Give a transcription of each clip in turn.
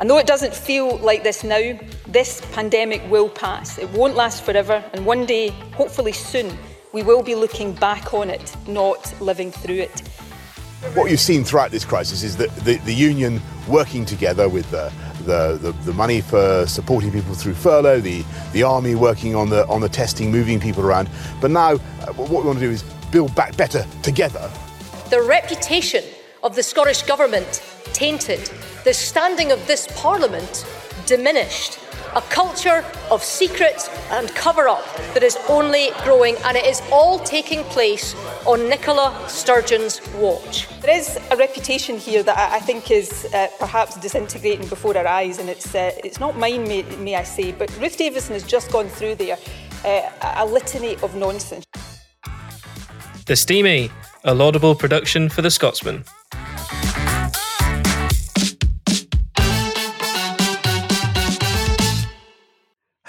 And though it doesn't feel like this now, this pandemic will pass. It won't last forever, and one day, hopefully soon, we will be looking back on it, not living through it. What you've seen throughout this crisis is that the, the union working together with the, the, the, the, money for supporting people through furlough, the, the army working on the, on the testing, moving people around. But now, uh, what we want to do is build back better together. The reputation of the Scottish Government tainted, the standing of this Parliament diminished a culture of secret and cover up that is only growing, and it is all taking place on Nicola Sturgeon's watch. There is a reputation here that I think is uh, perhaps disintegrating before our eyes, and it's, uh, it's not mine, may, may, I say, but Ruth Davidson has just gone through there uh, a litany of nonsense. The Steamie, a laudable production for the Scotsman.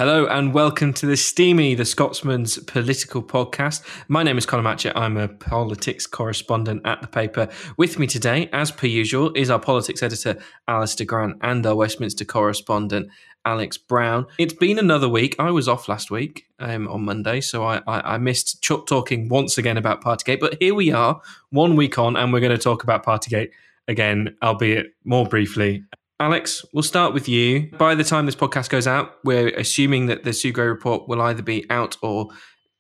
Hello and welcome to the Steamie, the Scotsman's political podcast. My name is Conor Matchett. I'm a politics correspondent at the paper. With me today, as per usual, is our politics editor, Alistair Grant, and our Westminster correspondent, Alex Brown. It's been another week. I was off last week um, on Monday, so I, I, I missed Chuck talking once again about Partygate. But here we are, one week on, and we're going to talk about Partygate again, albeit more briefly. Alex, we'll start with you. By the time this podcast goes out, we're assuming that the Sue report will either be out or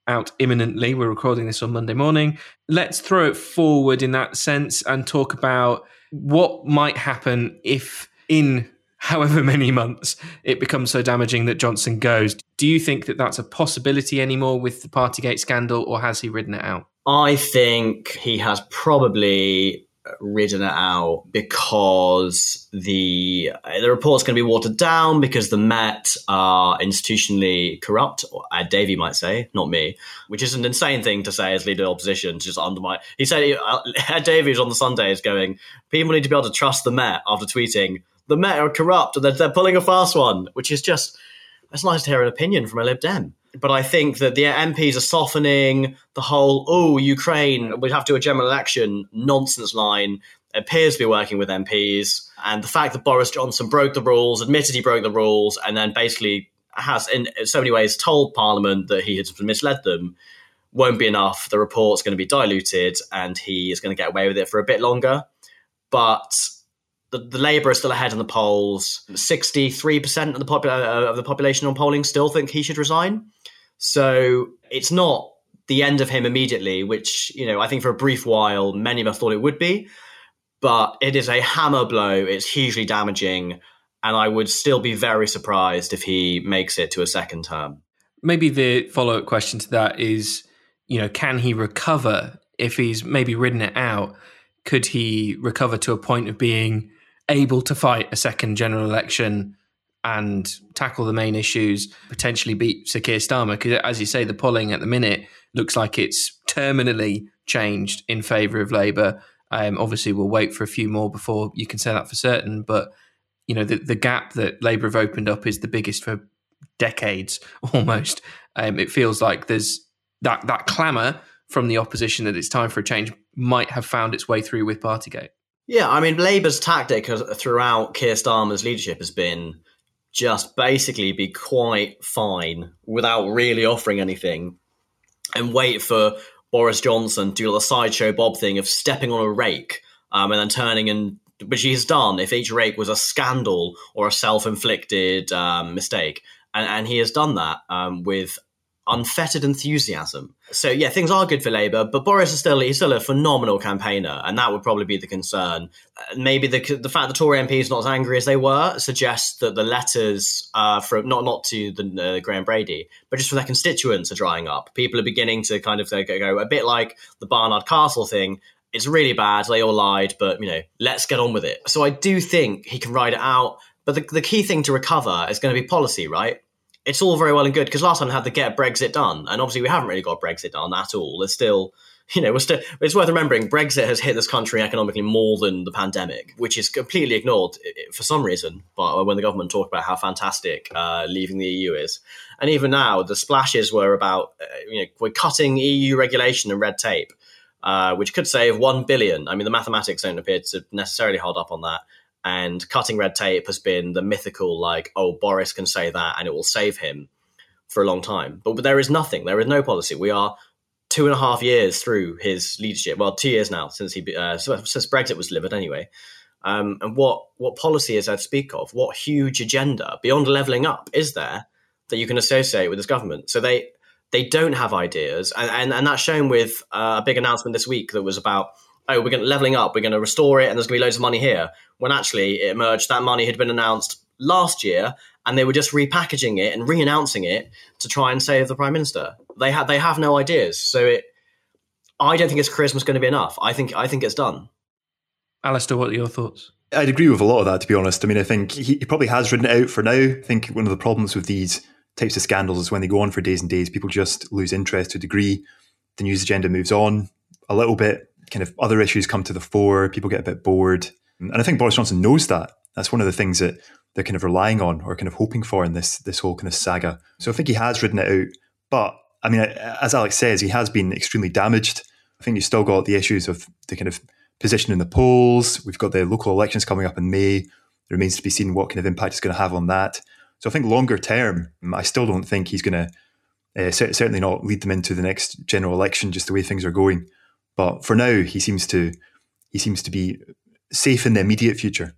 out imminently. We're recording this on Monday morning. Let's throw it forward in that sense and talk about what might happen if, in however many months, it becomes so damaging that Johnson goes. Do you think that that's a possibility anymore with the Partygate scandal, or has he ridden it out? I think he has probably ridden it out because the the report's going to be watered down because the Met are institutionally corrupt. Ed Davey might say, not me, which is an insane thing to say as leader of opposition. To just undermine. He said uh, Ed Davey on the Sundays going, people need to be able to trust the Met after tweeting the Met are corrupt and they're, they're pulling a fast one, which is just it's nice to hear an opinion from a Lib Dem but I think that the MPs are softening the whole "oh, Ukraine, we have to do a general election" nonsense line. Appears to be working with MPs, and the fact that Boris Johnson broke the rules, admitted he broke the rules, and then basically has, in so many ways, told Parliament that he had misled them, won't be enough. The report's going to be diluted, and he is going to get away with it for a bit longer. But the, the Labour is still ahead in the polls. Sixty-three percent of the popul- uh, of the population on polling still think he should resign. So it's not the end of him immediately, which you know I think for a brief while many of us thought it would be, but it is a hammer blow. It's hugely damaging, and I would still be very surprised if he makes it to a second term. Maybe the follow-up question to that is, you know, can he recover if he's maybe ridden it out? Could he recover to a point of being able to fight a second general election and tackle the main issues, potentially beat Sir Keir Starmer? Because, as you say, the polling at the minute looks like it's terminally changed in favour of Labour. Um, obviously, we'll wait for a few more before you can say that for certain. But you know, the, the gap that Labour have opened up is the biggest for decades, almost. Um, it feels like there's that that clamour from the opposition that it's time for a change might have found its way through with Partygate. Yeah, I mean, Labour's tactic throughout Keir Starmer's leadership has been just basically be quite fine without really offering anything and wait for Boris Johnson to do the sideshow Bob thing of stepping on a rake um, and then turning and which he's done. If each rake was a scandal or a self-inflicted um, mistake. And, and he has done that um, with unfettered enthusiasm. So yeah, things are good for Labour, but Boris is still he's still a phenomenal campaigner, and that would probably be the concern. Uh, maybe the the fact the Tory MPs not as angry as they were suggests that the letters uh, from not not to the uh, Graham Brady, but just for their constituents are drying up. People are beginning to kind of go, go a bit like the Barnard Castle thing. It's really bad. They all lied, but you know, let's get on with it. So I do think he can ride it out. But the, the key thing to recover is going to be policy, right? It's all very well and good because last time we had the get Brexit done, and obviously we haven't really got Brexit done at all. There's still, you know, we're still. It's worth remembering Brexit has hit this country economically more than the pandemic, which is completely ignored for some reason. But when the government talk about how fantastic uh, leaving the EU is, and even now the splashes were about, uh, you know, we're cutting EU regulation and red tape. Uh, which could save one billion. I mean, the mathematics don't appear to necessarily hold up on that and cutting red tape has been the mythical, like, oh, Boris can say that and it will save him for a long time. But, but there is nothing. There is no policy. We are two and a half years through his leadership. Well, two years now since he uh, since Brexit was delivered, anyway. Um, and what what policy is there to speak of? What huge agenda beyond levelling up is there that you can associate with this government? So they they don't have ideas, and and, and that's shown with uh, a big announcement this week that was about oh we're going to levelling up, we're going to restore it, and there's going to be loads of money here. When actually it emerged that money had been announced last year, and they were just repackaging it and re-announcing it to try and save the prime minister. They have they have no ideas, so it. I don't think his charisma is going to be enough. I think I think it's done. Alistair, what are your thoughts? I'd agree with a lot of that, to be honest. I mean, I think he, he probably has written it out for now. I think one of the problems with these types of scandals is when they go on for days and days, people just lose interest to a degree. The news agenda moves on a little bit. Kind of other issues come to the fore. People get a bit bored, and I think Boris Johnson knows that. That's one of the things that they're kind of relying on or kind of hoping for in this this whole kind of saga. So I think he has written it out. But I mean, as Alex says, he has been extremely damaged. I think you've still got the issues of the kind of position in the polls. We've got the local elections coming up in May. It remains to be seen what kind of impact it's going to have on that. So I think longer term, I still don't think he's going to uh, certainly not lead them into the next general election just the way things are going. But for now, he seems to he seems to be safe in the immediate future.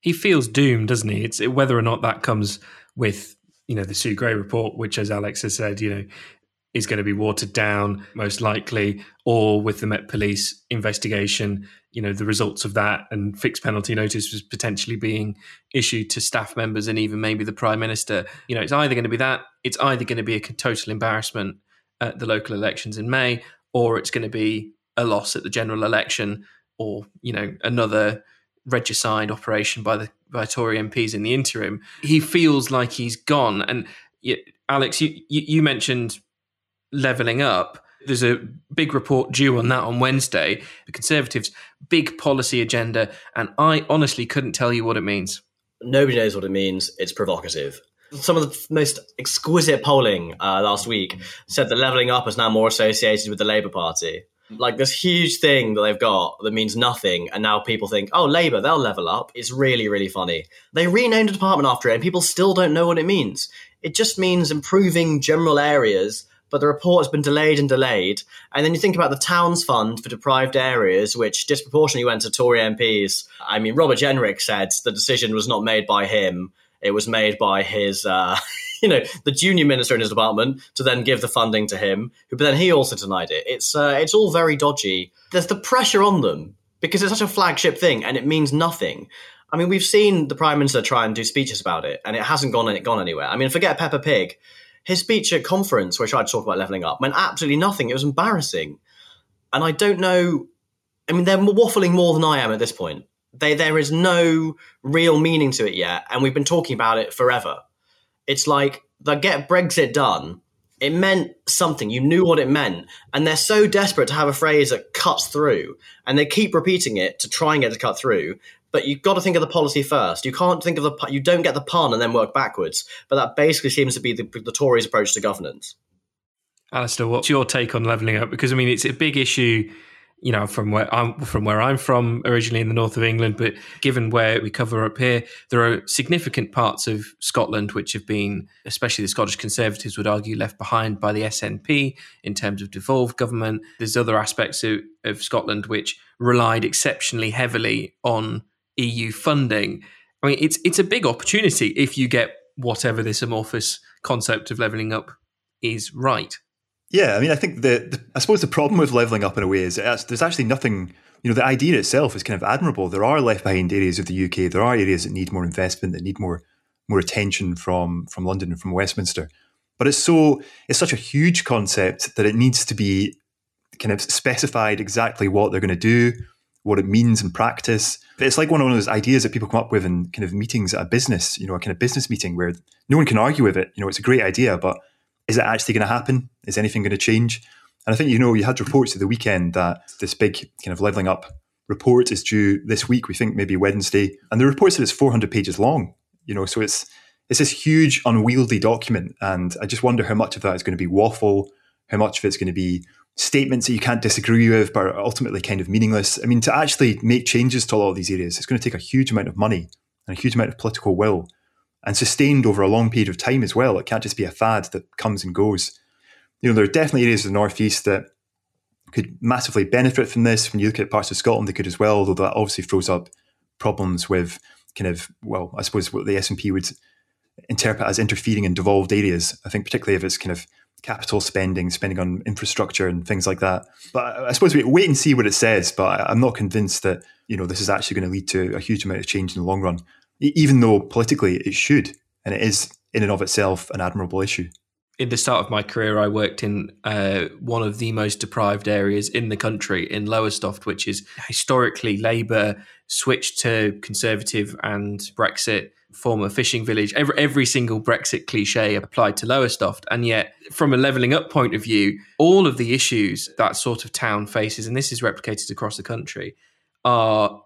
He feels doomed, doesn't he? It's whether or not that comes with you know the Sue Gray report, which, as Alex has said, you know is going to be watered down most likely, or with the Met Police investigation, you know, the results of that and fixed penalty notice was potentially being issued to staff members and even maybe the Prime Minister. You know, it's either going to be that, it's either going to be a total embarrassment at the local elections in May, or it's going to be a loss at the general election, or, you know, another regicide operation by the by Tory MPs in the interim. He feels like he's gone. And Alex, you, you mentioned levelling up. There's a big report due on that on Wednesday. The Conservatives' big policy agenda, and I honestly couldn't tell you what it means. Nobody knows what it means. It's provocative. Some of the most exquisite polling uh, last week said that levelling up is now more associated with the Labour Party. Like this huge thing that they've got that means nothing, and now people think, oh, Labour, they'll level up. It's really, really funny. They renamed a department after it, and people still don't know what it means. It just means improving general areas but the report has been delayed and delayed. And then you think about the Towns Fund for deprived areas, which disproportionately went to Tory MPs. I mean, Robert Jenrick said the decision was not made by him; it was made by his. Uh, you know, the junior minister in his department to then give the funding to him, but then he also denied it. It's uh, it's all very dodgy. There's the pressure on them because it's such a flagship thing and it means nothing. I mean, we've seen the prime minister try and do speeches about it, and it hasn't gone gone anywhere. I mean, forget Peppa Pig his speech at conference, where I tried to talk about leveling up, meant absolutely nothing. It was embarrassing. And I don't know. I mean, they're waffling more than I am at this point. They, there is no real meaning to it yet. And we've been talking about it forever. It's like the get Brexit done. It meant something. You knew what it meant. And they're so desperate to have a phrase that cuts through. And they keep repeating it to try and get it to cut through but you've got to think of the policy first. You can't think of the you don't get the pun and then work backwards. But that basically seems to be the, the Tories' approach to governance. Alistair, what's your take on levelling up? Because I mean, it's a big issue. You know, from where I'm from, where I'm from, originally in the north of England, but given where we cover up here, there are significant parts of Scotland which have been, especially the Scottish Conservatives, would argue, left behind by the SNP in terms of devolved government. There's other aspects of, of Scotland which relied exceptionally heavily on EU funding. I mean, it's it's a big opportunity if you get whatever this amorphous concept of leveling up is right. Yeah, I mean, I think the, I suppose the problem with leveling up in a way is there's actually nothing. You know, the idea itself is kind of admirable. There are left behind areas of the UK. There are areas that need more investment, that need more more attention from from London and from Westminster. But it's so it's such a huge concept that it needs to be kind of specified exactly what they're going to do, what it means in practice. It's like one of those ideas that people come up with in kind of meetings at a business, you know, a kind of business meeting where no one can argue with it. You know, it's a great idea, but is it actually going to happen? Is anything going to change? And I think, you know, you had reports at the weekend that this big kind of leveling up report is due this week, we think maybe Wednesday. And the report said it's 400 pages long, you know, so it's, it's this huge unwieldy document. And I just wonder how much of that is going to be waffle, how much of it's going to be statements that you can't disagree with, but are ultimately kind of meaningless. I mean, to actually make changes to all of these areas, it's going to take a huge amount of money and a huge amount of political will and sustained over a long period of time as well. It can't just be a fad that comes and goes. You know, there are definitely areas of the northeast that could massively benefit from this. When you look at parts of Scotland, they could as well, although that obviously throws up problems with kind of, well, I suppose what the SNP would interpret as interfering in devolved areas. I think particularly if it's kind of capital spending, spending on infrastructure and things like that. But I suppose we wait and see what it says. But I'm not convinced that you know this is actually going to lead to a huge amount of change in the long run, even though politically it should, and it is in and of itself an admirable issue. In the start of my career, I worked in uh, one of the most deprived areas in the country, in Lowestoft, which is historically Labour switched to Conservative and Brexit former fishing village. Every, every single Brexit cliche applied to Lowestoft. And yet, from a levelling up point of view, all of the issues that sort of town faces, and this is replicated across the country, are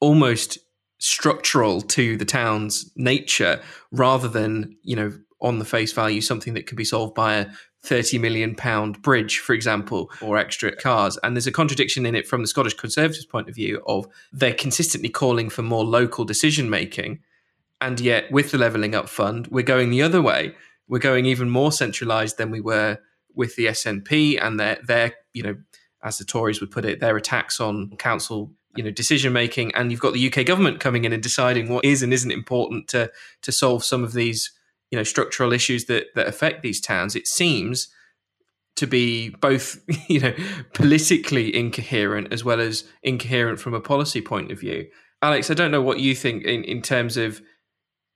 almost structural to the town's nature rather than, you know, on the face value, something that can be solved by a 30 million pound bridge, for example, or extra cars. And there's a contradiction in it from the Scottish Conservatives' point of view of they're consistently calling for more local decision making and yet, with the Levelling Up Fund, we're going the other way. We're going even more centralised than we were with the SNP and their, their, you know, as the Tories would put it, their attacks on council, you know, decision making. And you've got the UK government coming in and deciding what is and isn't important to to solve some of these, you know, structural issues that that affect these towns. It seems to be both, you know, politically incoherent as well as incoherent from a policy point of view. Alex, I don't know what you think in, in terms of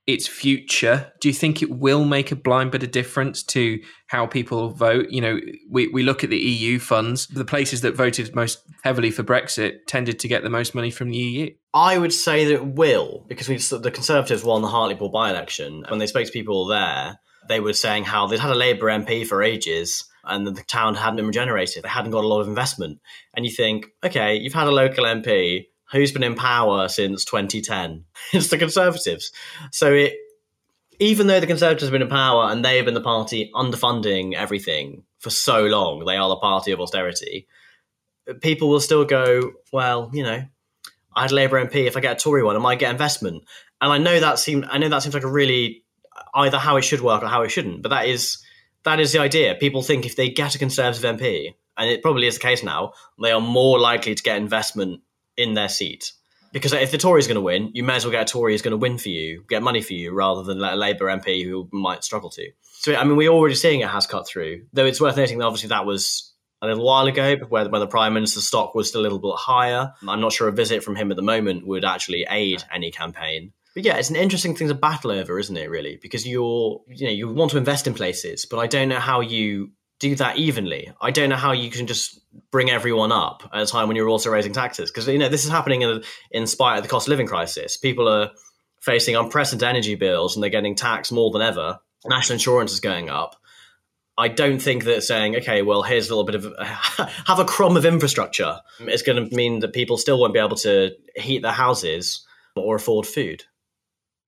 its future, do you think it will make a blind bit of difference to how people vote? You know, we, we look at the EU funds, the places that voted most heavily for Brexit tended to get the most money from the EU. I would say that it will, because we, the Conservatives won the Hartlepool by election. When they spoke to people there, they were saying how they'd had a Labour MP for ages and the town hadn't been regenerated. They hadn't got a lot of investment. And you think, okay, you've had a local MP who's been in power since 2010? it's the Conservatives. So it, even though the Conservatives have been in power and they have been the party underfunding everything for so long, they are the party of austerity. People will still go, well, you know, I had Labour MP. If I get a Tory one, I might get investment. And I know that seems, I know that seems like a really either how it should work or how it shouldn't. But that is that is the idea. People think if they get a Conservative MP, and it probably is the case now, they are more likely to get investment in their seat. Because if the Tory is going to win, you may as well get a Tory who's going to win for you, get money for you, rather than let a Labour MP who might struggle to. So, I mean, we're already seeing it has cut through. Though it's worth noting that obviously that was a little while ago, where, when the Prime Minister's stock was still a little bit higher. I'm not sure a visit from him at the moment would actually aid any campaign. But yeah, it's an interesting thing to battle over, isn't it? Really, because you're, you know, you want to invest in places, but I don't know how you do that evenly. I don't know how you can just bring everyone up at a time when you're also raising taxes because you know this is happening in, in spite of the cost of living crisis. People are facing unprecedented energy bills and they're getting taxed more than ever. National insurance is going up. I don't think that saying, okay, well, here's a little bit of have a crumb of infrastructure is going to mean that people still won't be able to heat their houses or afford food.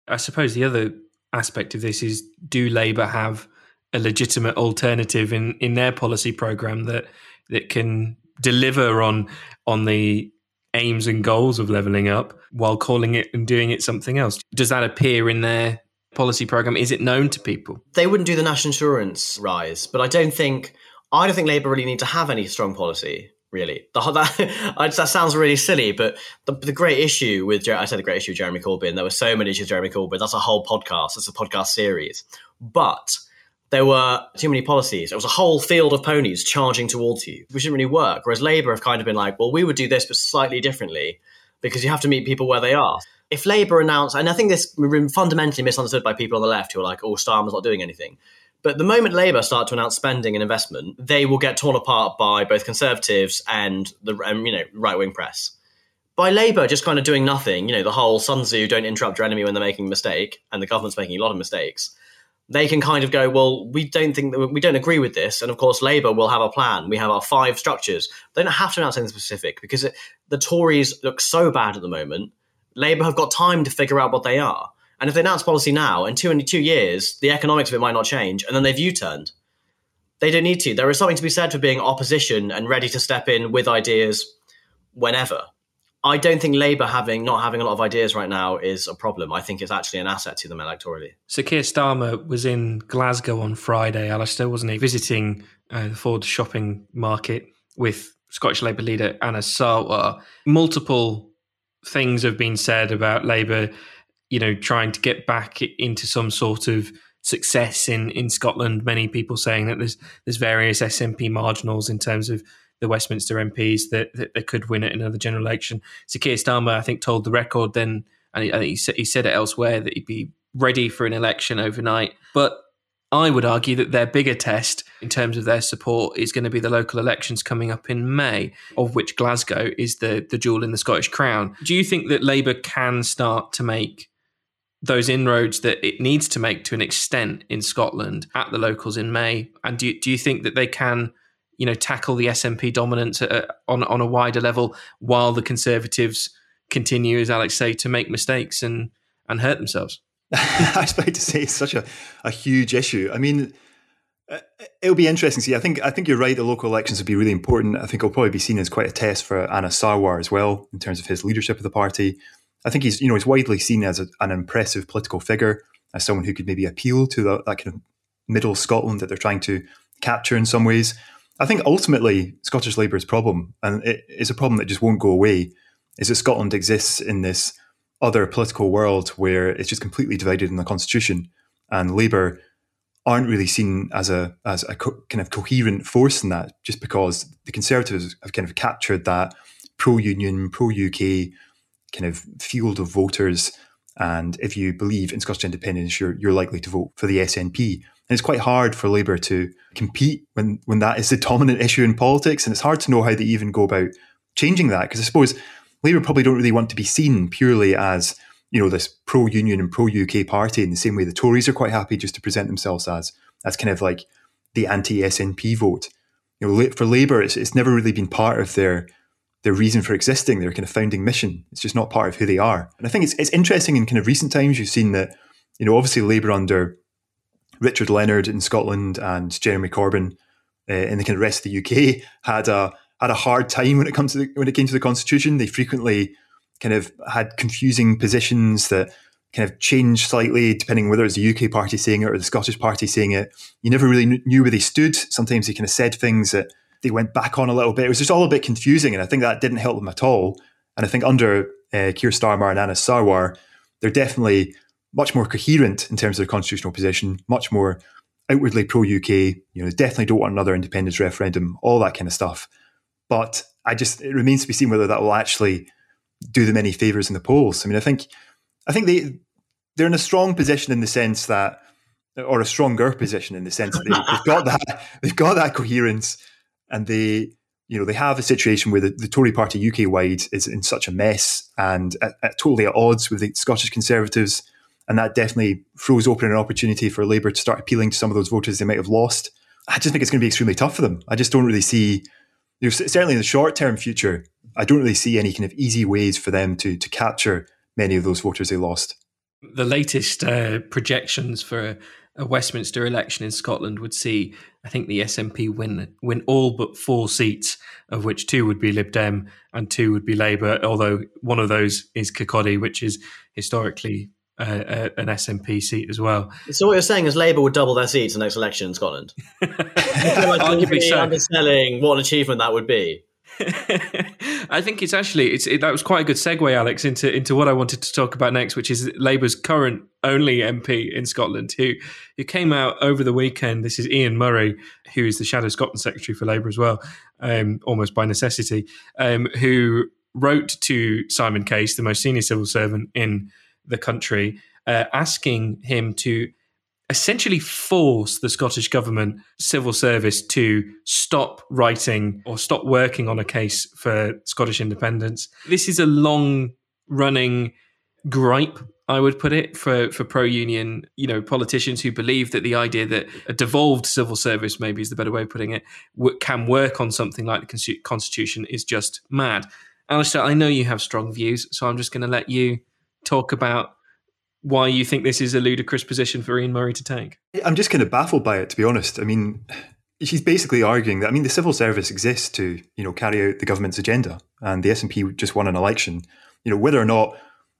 I suppose the other aspect of this is do Labour have a legitimate alternative in in their policy program that that can deliver on on the aims and goals of leveling up while calling it and doing it something else. Does that appear in their policy program? Is it known to people? They wouldn't do the national insurance rise, but I don't think I don't think Labour really need to have any strong policy. Really, the, that, that sounds really silly, but the, the great issue with I said the great issue with Jeremy Corbyn. There were so many issues with Jeremy Corbyn. That's a whole podcast. That's a podcast series. But there were too many policies. It was a whole field of ponies charging towards you, which didn't really work. Whereas Labour have kind of been like, well, we would do this, but slightly differently, because you have to meet people where they are. If Labour announced, and I think this fundamentally misunderstood by people on the left who are like, oh, Starmer's not doing anything. But the moment Labour start to announce spending and investment, they will get torn apart by both Conservatives and the um, you know right wing press. By Labour just kind of doing nothing, you know, the whole Sun Tzu, don't interrupt your enemy when they're making a mistake, and the government's making a lot of mistakes they can kind of go, well, we don't think that we don't agree with this, and of course, Labour will have a plan. We have our five structures. They don't have to announce anything specific because it, the Tories look so bad at the moment. Labour have got time to figure out what they are, and if they announce policy now, in two in two years, the economics of it might not change, and then they've U-turned. They don't need to. There is something to be said for being opposition and ready to step in with ideas whenever. I don't think Labour having not having a lot of ideas right now is a problem. I think it's actually an asset to them electorally. So Keir Starmer was in Glasgow on Friday, Alistair, wasn't he? Visiting uh, the Ford shopping market with Scottish Labour leader Anas Sarwar. Multiple things have been said about Labour, you know, trying to get back into some sort of success in, in Scotland. Many people saying that there's there's various SNP marginals in terms of the Westminster MPs that, that they could win at another general election. So Keir Starmer, I think, told the record then, and he, I think he said, he said it elsewhere that he'd be ready for an election overnight. But I would argue that their bigger test in terms of their support is going to be the local elections coming up in May, of which Glasgow is the, the jewel in the Scottish crown. Do you think that Labour can start to make those inroads that it needs to make to an extent in Scotland at the locals in May? And do do you think that they can you know tackle the SNP dominance at, on on a wider level while the Conservatives continue, as Alex say, to make mistakes and and hurt themselves. I about to say it's such a, a huge issue. I mean, uh, it'll be interesting to see. I think I think you're right. The local elections will be really important. I think it'll probably be seen as quite a test for Anas Sarwar as well in terms of his leadership of the party. I think he's you know he's widely seen as a, an impressive political figure, as someone who could maybe appeal to the, that kind of middle Scotland that they're trying to capture in some ways. I think ultimately Scottish Labour's problem, and it is a problem that just won't go away, is that Scotland exists in this other political world where it's just completely divided in the constitution, and Labour aren't really seen as a as a co- kind of coherent force in that, just because the Conservatives have kind of captured that pro-union, pro-UK kind of field of voters, and if you believe in Scottish independence, you're you're likely to vote for the SNP. And it's quite hard for Labour to compete when, when that is the dominant issue in politics. And it's hard to know how they even go about changing that. Because I suppose Labour probably don't really want to be seen purely as, you know, this pro union and pro UK party in the same way the Tories are quite happy just to present themselves as, as kind of like the anti SNP vote. You know, for Labour, it's, it's never really been part of their their reason for existing, their kind of founding mission. It's just not part of who they are. And I think it's, it's interesting in kind of recent times, you've seen that, you know, obviously Labour under Richard Leonard in Scotland and Jeremy Corbyn uh, in the kind of rest of the UK had a had a hard time when it comes to the, when it came to the constitution. They frequently kind of had confusing positions that kind of changed slightly depending whether it's the UK party saying it or the Scottish party saying it. You never really knew where they stood. Sometimes they kind of said things that they went back on a little bit. It was just all a bit confusing, and I think that didn't help them at all. And I think under uh, Keir Starmer and Anas Sarwar, they're definitely much more coherent in terms of their constitutional position, much more outwardly pro UK. You know, definitely don't want another independence referendum, all that kind of stuff. But I just it remains to be seen whether that will actually do them any favors in the polls. I mean, I think I think they they're in a strong position in the sense that, or a stronger position in the sense that they, have got that they've got that coherence, and they you know they have a situation where the, the Tory Party UK wide is in such a mess and at, at totally at odds with the Scottish Conservatives and that definitely throws open an opportunity for Labour to start appealing to some of those voters they might have lost. I just think it's going to be extremely tough for them. I just don't really see, you know, certainly in the short term future, I don't really see any kind of easy ways for them to to capture many of those voters they lost. The latest uh, projections for a, Westminster election in Scotland would see, I think, the SNP win win all but four seats, of which two would be Lib Dem and two would be Labour. Although one of those is Kirkcaldy, which is historically uh, an SNP seat as well. So what you're saying is Labour would double their seats in the next election in Scotland. Arguably so. underselling what an achievement that would be. I think it's actually it's it, that was quite a good segue, Alex, into into what I wanted to talk about next, which is Labour's current only MP in Scotland, who who came out over the weekend. This is Ian Murray, who is the Shadow Scotland Secretary for Labour as well, um, almost by necessity, um, who wrote to Simon Case, the most senior civil servant in the country, uh, asking him to essentially force the Scottish government civil service to stop writing or stop working on a case for Scottish independence. This is a long running gripe I would put it for for pro union, you know, politicians who believe that the idea that a devolved civil service, maybe is the better way of putting it, w- can work on something like the constitution is just mad. Alistair, I know you have strong views, so I'm just going to let you talk about why you think this is a ludicrous position for Ian Murray to take? I'm just kind of baffled by it, to be honest. I mean, she's basically arguing that I mean the civil service exists to you know carry out the government's agenda, and the SNP just won an election. You know whether or not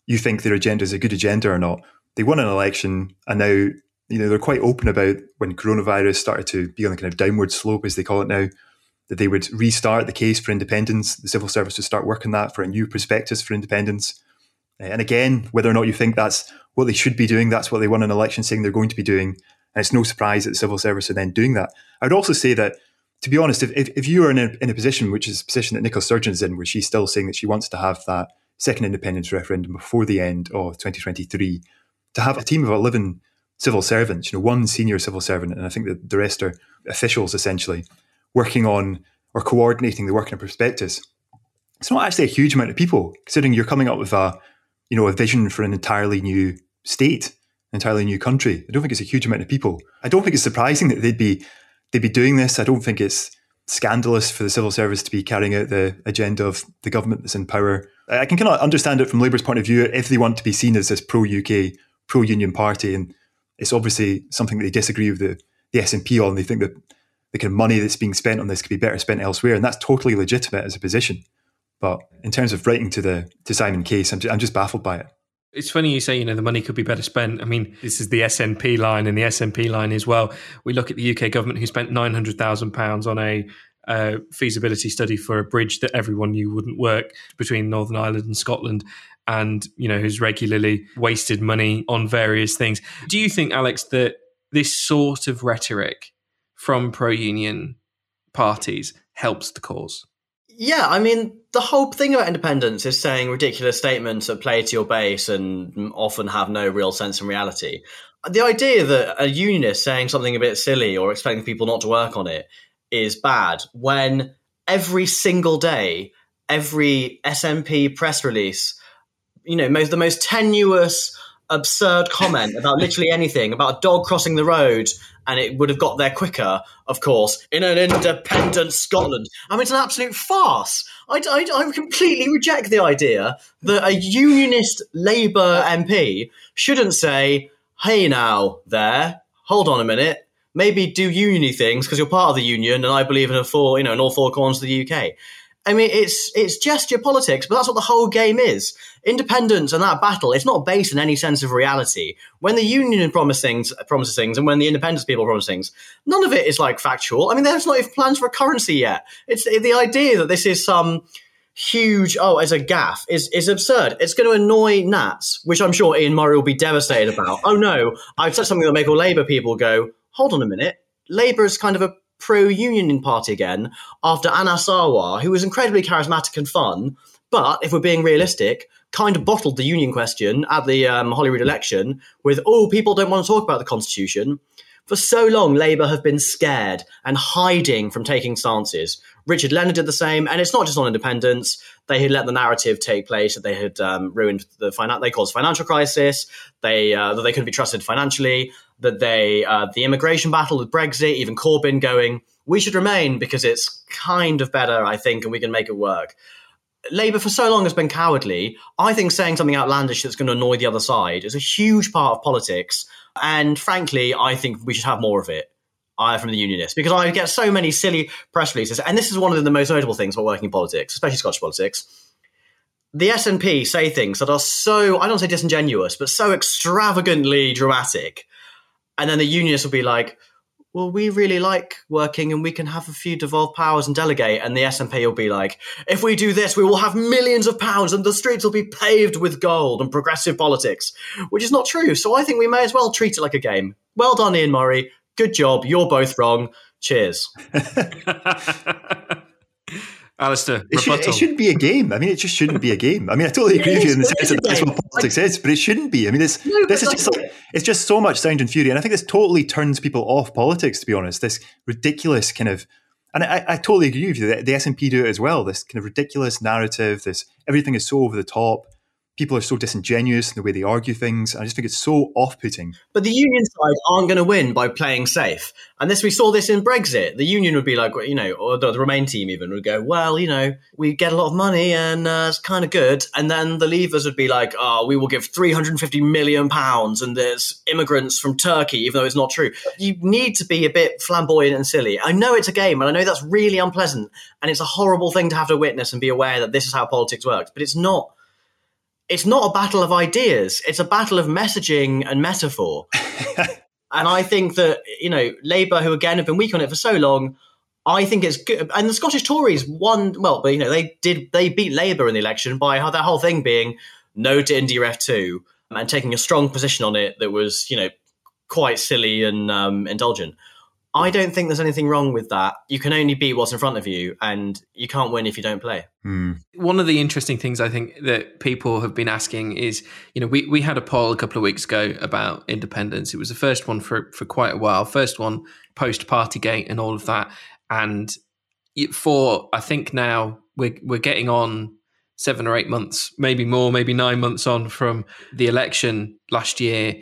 you think their agenda is a good agenda or not, they won an election, and now you know they're quite open about when coronavirus started to be on the kind of downward slope as they call it now, that they would restart the case for independence. The civil service would start working that for a new prospectus for independence. Uh, and again, whether or not you think that's what they should be doing, that's what they won an election saying they're going to be doing. And it's no surprise that the civil service are then doing that. I would also say that, to be honest, if, if, if you are in a, in a position, which is a position that Nicola Sturgeon is in, where she's still saying that she wants to have that second independence referendum before the end of 2023, to have a team of 11 civil servants, you know, one senior civil servant, and I think that the rest are officials essentially, working on or coordinating the work in a prospectus. It's not actually a huge amount of people, considering you're coming up with a, you know, a vision for an entirely new state an entirely new country. I don't think it's a huge amount of people. I don't think it's surprising that they'd be they'd be doing this. I don't think it's scandalous for the civil service to be carrying out the agenda of the government that's in power. I can kind of understand it from Labour's point of view if they want to be seen as this pro UK, pro union party, and it's obviously something that they disagree with the, the SNP on. They think that the kind of money that's being spent on this could be better spent elsewhere, and that's totally legitimate as a position. But in terms of writing to the to Simon Case, I'm just, I'm just baffled by it. It's funny you say, you know, the money could be better spent. I mean, this is the SNP line and the SNP line as well. We look at the UK government who spent £900,000 on a uh, feasibility study for a bridge that everyone knew wouldn't work between Northern Ireland and Scotland and, you know, who's regularly wasted money on various things. Do you think, Alex, that this sort of rhetoric from pro union parties helps the cause? Yeah, I mean, the whole thing about independence is saying ridiculous statements that play to your base and often have no real sense in reality. The idea that a unionist saying something a bit silly or expecting people not to work on it is bad when every single day, every SNP press release, you know, most, the most tenuous, absurd comment about literally anything, about a dog crossing the road and it would have got there quicker, of course, in an independent Scotland. I mean, it's an absolute farce. I, I, I completely reject the idea that a unionist Labour MP shouldn't say, hey, now, there, hold on a minute. Maybe do uniony things because you're part of the union, and I believe in a four, you know, in all four corners of the UK. I mean, it's it's gesture politics, but that's what the whole game is. Independence and that battle, it's not based in any sense of reality. When the union promises things, promises things, and when the independence people promise things, none of it is like factual. I mean, there's not even plans for a currency yet. It's the idea that this is some huge oh as a gaff is is absurd. It's going to annoy Nats, which I'm sure Ian Murray will be devastated about. oh no, I've said something that'll make all Labour people go, hold on a minute. Labour is kind of a pro-union party again after Anas Sarwar, who was incredibly charismatic and fun, but if we're being realistic, kind of bottled the union question at the um, Holyrood election with, oh, people don't want to talk about the constitution. For so long, Labour have been scared and hiding from taking stances. Richard Leonard did the same, and it's not just on independence. They had let the narrative take place that they had um, ruined the finan- they caused financial crisis. They uh, that they couldn't be trusted financially that they uh, the immigration battle with Brexit, even Corbyn going, we should remain because it's kind of better, I think, and we can make it work. Labour for so long has been cowardly. I think saying something outlandish that's going to annoy the other side is a huge part of politics. And frankly, I think we should have more of it. I from the unionists because I get so many silly press releases, and this is one of the most notable things about working in politics, especially Scottish politics. The SNP say things that are so I don't say disingenuous, but so extravagantly dramatic and then the unionists will be like, well, we really like working and we can have a few devolved powers and delegate. And the SNP will be like, if we do this, we will have millions of pounds and the streets will be paved with gold and progressive politics, which is not true. So I think we may as well treat it like a game. Well done, Ian Murray. Good job. You're both wrong. Cheers. Alistair, it, should, it shouldn't be a game. I mean, it just shouldn't be a game. I mean, I totally agree with you in the sense that that's what politics is, but it shouldn't be. I mean, this no, this is just like, it's just so much sound and fury, and I think this totally turns people off politics. To be honest, this ridiculous kind of, and I, I totally agree with you. The, the SNP do it as well. This kind of ridiculous narrative. This everything is so over the top. People are so disingenuous in the way they argue things. I just think it's so off-putting. But the union side aren't going to win by playing safe. And this we saw this in Brexit. The union would be like, you know, or the, Remain team even would go, well, you know, we get a lot of money and uh, it's kind of good. And then the Leavers would be like, oh, we will give 350 million pounds and there's immigrants from Turkey, even though it's not true. You need to be a bit flamboyant and silly. I know it's a game and I know that's really unpleasant and it's a horrible thing to have to witness and be aware that this is how politics works, but it's not it's not a battle of ideas. It's a battle of messaging and metaphor. and I think that, you know, Labour, who again have been weak on it for so long, I think it's good. And the Scottish Tories won, well, but, you know, they did, they beat Labour in the election by how that whole thing being no to IndyRef2 and taking a strong position on it that was, you know, quite silly and um, indulgent. I don't think there's anything wrong with that. You can only beat what's in front of you, and you can't win if you don't play. Mm. One of the interesting things I think that people have been asking is, you know, we, we had a poll a couple of weeks ago about independence. It was the first one for for quite a while, first one post Partygate and all of that. And for I think now we're we're getting on seven or eight months, maybe more, maybe nine months on from the election last year,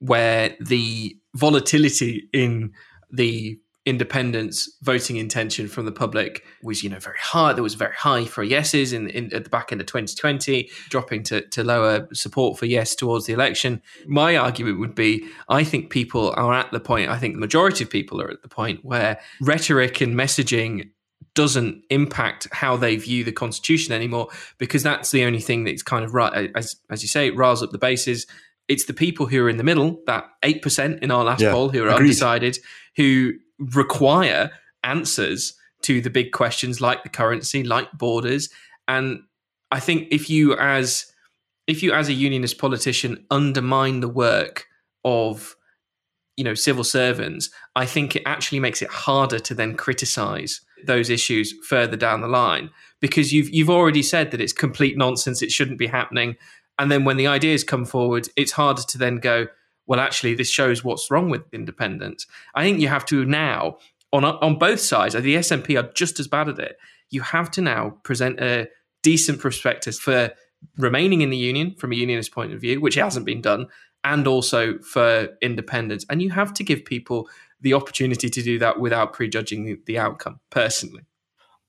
where the volatility in the independence voting intention from the public was you know very high there was very high for yeses in, in, at the back end of 2020 dropping to, to lower support for yes towards the election my argument would be i think people are at the point i think the majority of people are at the point where rhetoric and messaging doesn't impact how they view the constitution anymore because that's the only thing that's kind of right as, as you say it riles up the bases it's the people who are in the middle, that 8% in our last yeah, poll who are agreed. undecided, who require answers to the big questions like the currency, like borders. And I think if you as if you as a unionist politician undermine the work of you know civil servants, I think it actually makes it harder to then criticize those issues further down the line because you've you've already said that it's complete nonsense, it shouldn't be happening. And then when the ideas come forward, it's harder to then go, well, actually, this shows what's wrong with independence. I think you have to now, on on both sides, the SNP are just as bad at it. You have to now present a decent prospectus for remaining in the union from a unionist point of view, which hasn't been done, and also for independence. And you have to give people the opportunity to do that without prejudging the, the outcome. Personally,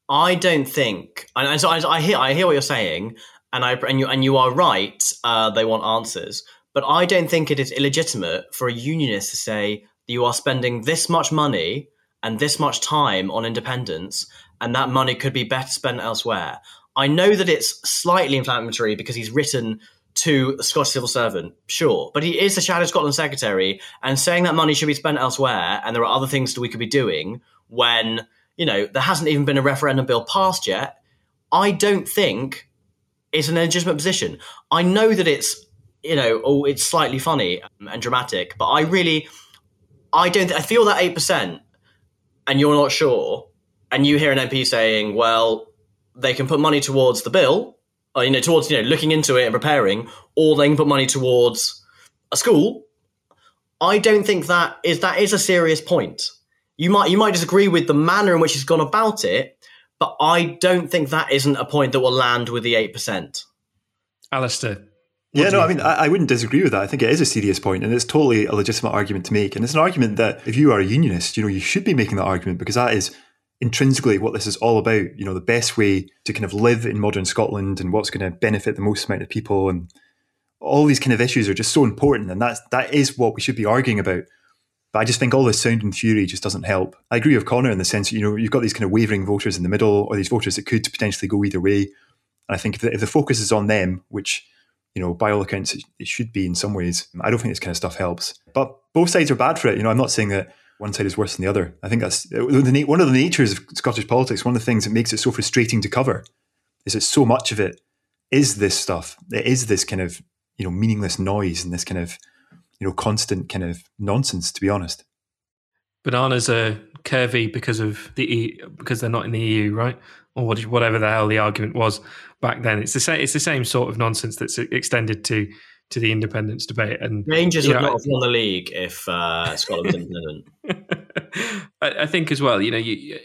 I don't think, and so I, I hear I hear what you're saying, and I and you and you are right. Uh, they want answers, but I don't think it is illegitimate for a unionist to say you are spending this much money and this much time on independence, and that money could be better spent elsewhere. I know that it's slightly inflammatory because he's written to a Scottish civil servant, sure, but he is the Shadow Scotland secretary, and saying that money should be spent elsewhere, and there are other things that we could be doing when you know there hasn't even been a referendum bill passed yet. I don't think it's an illegitimate position. I know that it's you know, oh, it's slightly funny um, and dramatic, but I really, I don't. I feel that eight percent, and you're not sure, and you hear an MP saying, "Well, they can put money towards the bill, or you know, towards you know, looking into it and preparing, or they can put money towards a school." I don't think that is that is a serious point. You might you might disagree with the manner in which he's gone about it, but I don't think that isn't a point that will land with the 8%. Alistair. Yeah, no, I mean, I, I, wouldn't disagree with that. I think it is a serious point, and it's totally a legitimate argument to make. And it's an argument that if you are a unionist, you know, you should be making that argument because that is intrinsically what this is all about. You know, the best way to kind of live in modern Scotland and what's going to benefit the most amount of people, and all these kind of issues are just so important, and that's that is what we should be arguing about. But I just think all this sound and fury just doesn't help. I agree with Conor in the sense that, you know, you've got these kind of wavering voters in the middle or these voters that could potentially go either way. And I think if the, if the focus is on them, which, you know, by all accounts, it, it should be in some ways, I don't think this kind of stuff helps. But both sides are bad for it. You know, I'm not saying that one side is worse than the other. I think that's uh, the, one of the natures of Scottish politics. One of the things that makes it so frustrating to cover is that so much of it is this stuff. It is this kind of you know meaningless noise and this kind of you know, constant kind of nonsense, to be honest. Bananas are curvy because of the because they're not in the EU, right? Or whatever the hell the argument was back then. It's the same. It's the same sort of nonsense that's extended to to the independence debate. And Rangers would know, not have won the league if uh, Scotland was independent. I, I, think as well. You know, you,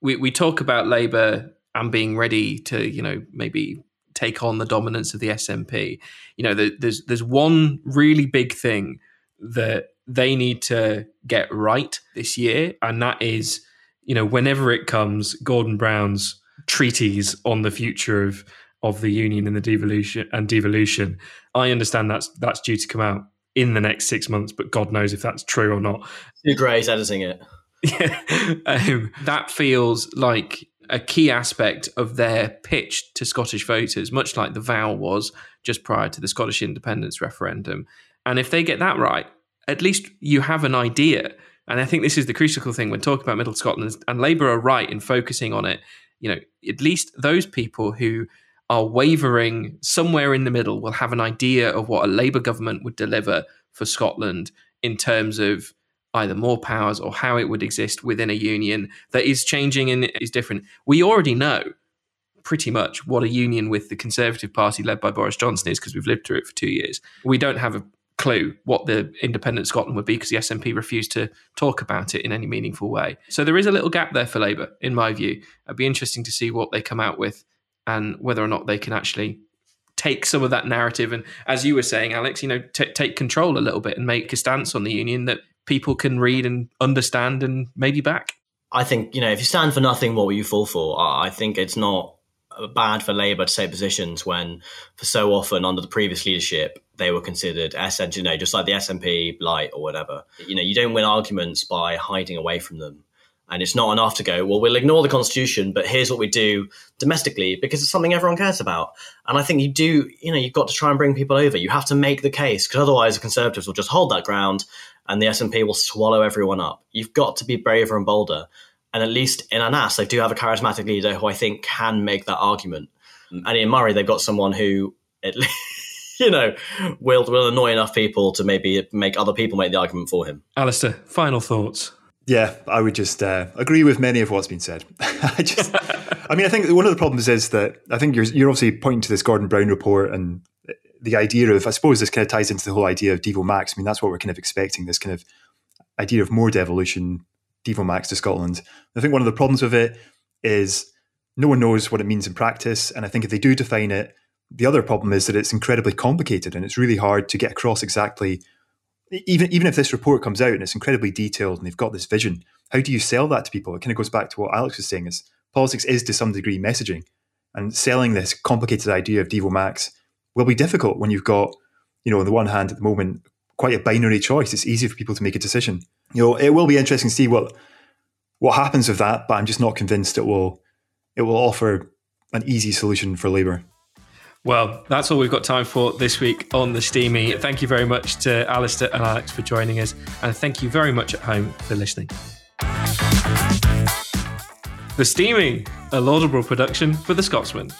we we talk about Labour and being ready to you know maybe take on the dominance of the SNP. You know, there's there's one really big thing that they need to get right this year, and that is, you know, whenever it comes, Gordon Brown's treatise on the future of of the union and the devolution and devolution. I understand that's that's due to come out in the next six months, but God knows if that's true or not. Sue Gray's editing it. Yeah, um, that feels like a key aspect of their pitch to Scottish voters, much like the vow was just prior to the Scottish independence referendum. And if they get that right, at least you have an idea. And I think this is the crucial thing when talking about Middle Scotland, and Labour are right in focusing on it. You know, at least those people who are wavering somewhere in the middle will have an idea of what a Labour government would deliver for Scotland in terms of either more powers or how it would exist within a union that is changing and is different. We already know pretty much what a union with the Conservative Party led by Boris Johnson is because we've lived through it for two years. We don't have a clue what the independent Scotland would be because the SNP refused to talk about it in any meaningful way. So there is a little gap there for Labour, in my view. It'd be interesting to see what they come out with and whether or not they can actually take some of that narrative and, as you were saying, Alex, you know, t- take control a little bit and make a stance on the union that people can read and understand and maybe back. I think you know if you stand for nothing, what will you fall for? I think it's not bad for Labour to take positions when, for so often under the previous leadership, they were considered SN, you know, just like the SNP light or whatever. You know, you don't win arguments by hiding away from them. And it's not enough to go, well, we'll ignore the constitution, but here's what we do domestically because it's something everyone cares about. And I think you do, you know, you've got to try and bring people over. You have to make the case because otherwise the Conservatives will just hold that ground and the SNP will swallow everyone up. You've got to be braver and bolder. And at least in Anas, they do have a charismatic leader who I think can make that argument. And in Murray, they've got someone who, at least, you know, will will annoy enough people to maybe make other people make the argument for him. Alistair, final thoughts. Yeah, I would just uh, agree with many of what's been said. I just, I mean, I think one of the problems is that I think you're you're obviously pointing to this Gordon Brown report and the idea of, I suppose, this kind of ties into the whole idea of Devo Max. I mean, that's what we're kind of expecting. This kind of idea of more devolution, Devo Max to Scotland. I think one of the problems with it is no one knows what it means in practice, and I think if they do define it, the other problem is that it's incredibly complicated and it's really hard to get across exactly even even if this report comes out and it's incredibly detailed and they've got this vision, how do you sell that to people? It kind of goes back to what Alex was saying: is politics is to some degree messaging, and selling this complicated idea of Devo Max will be difficult when you've got, you know, on the one hand at the moment quite a binary choice. It's easy for people to make a decision. You know, it will be interesting to see what what happens with that, but I'm just not convinced it will it will offer an easy solution for Labour. Well, that's all we've got time for this week on the Steamie. Thank you very much to Alistair and Alex for joining us, and thank you very much at home for listening. The Steamie, a laudable production for the Scotsman.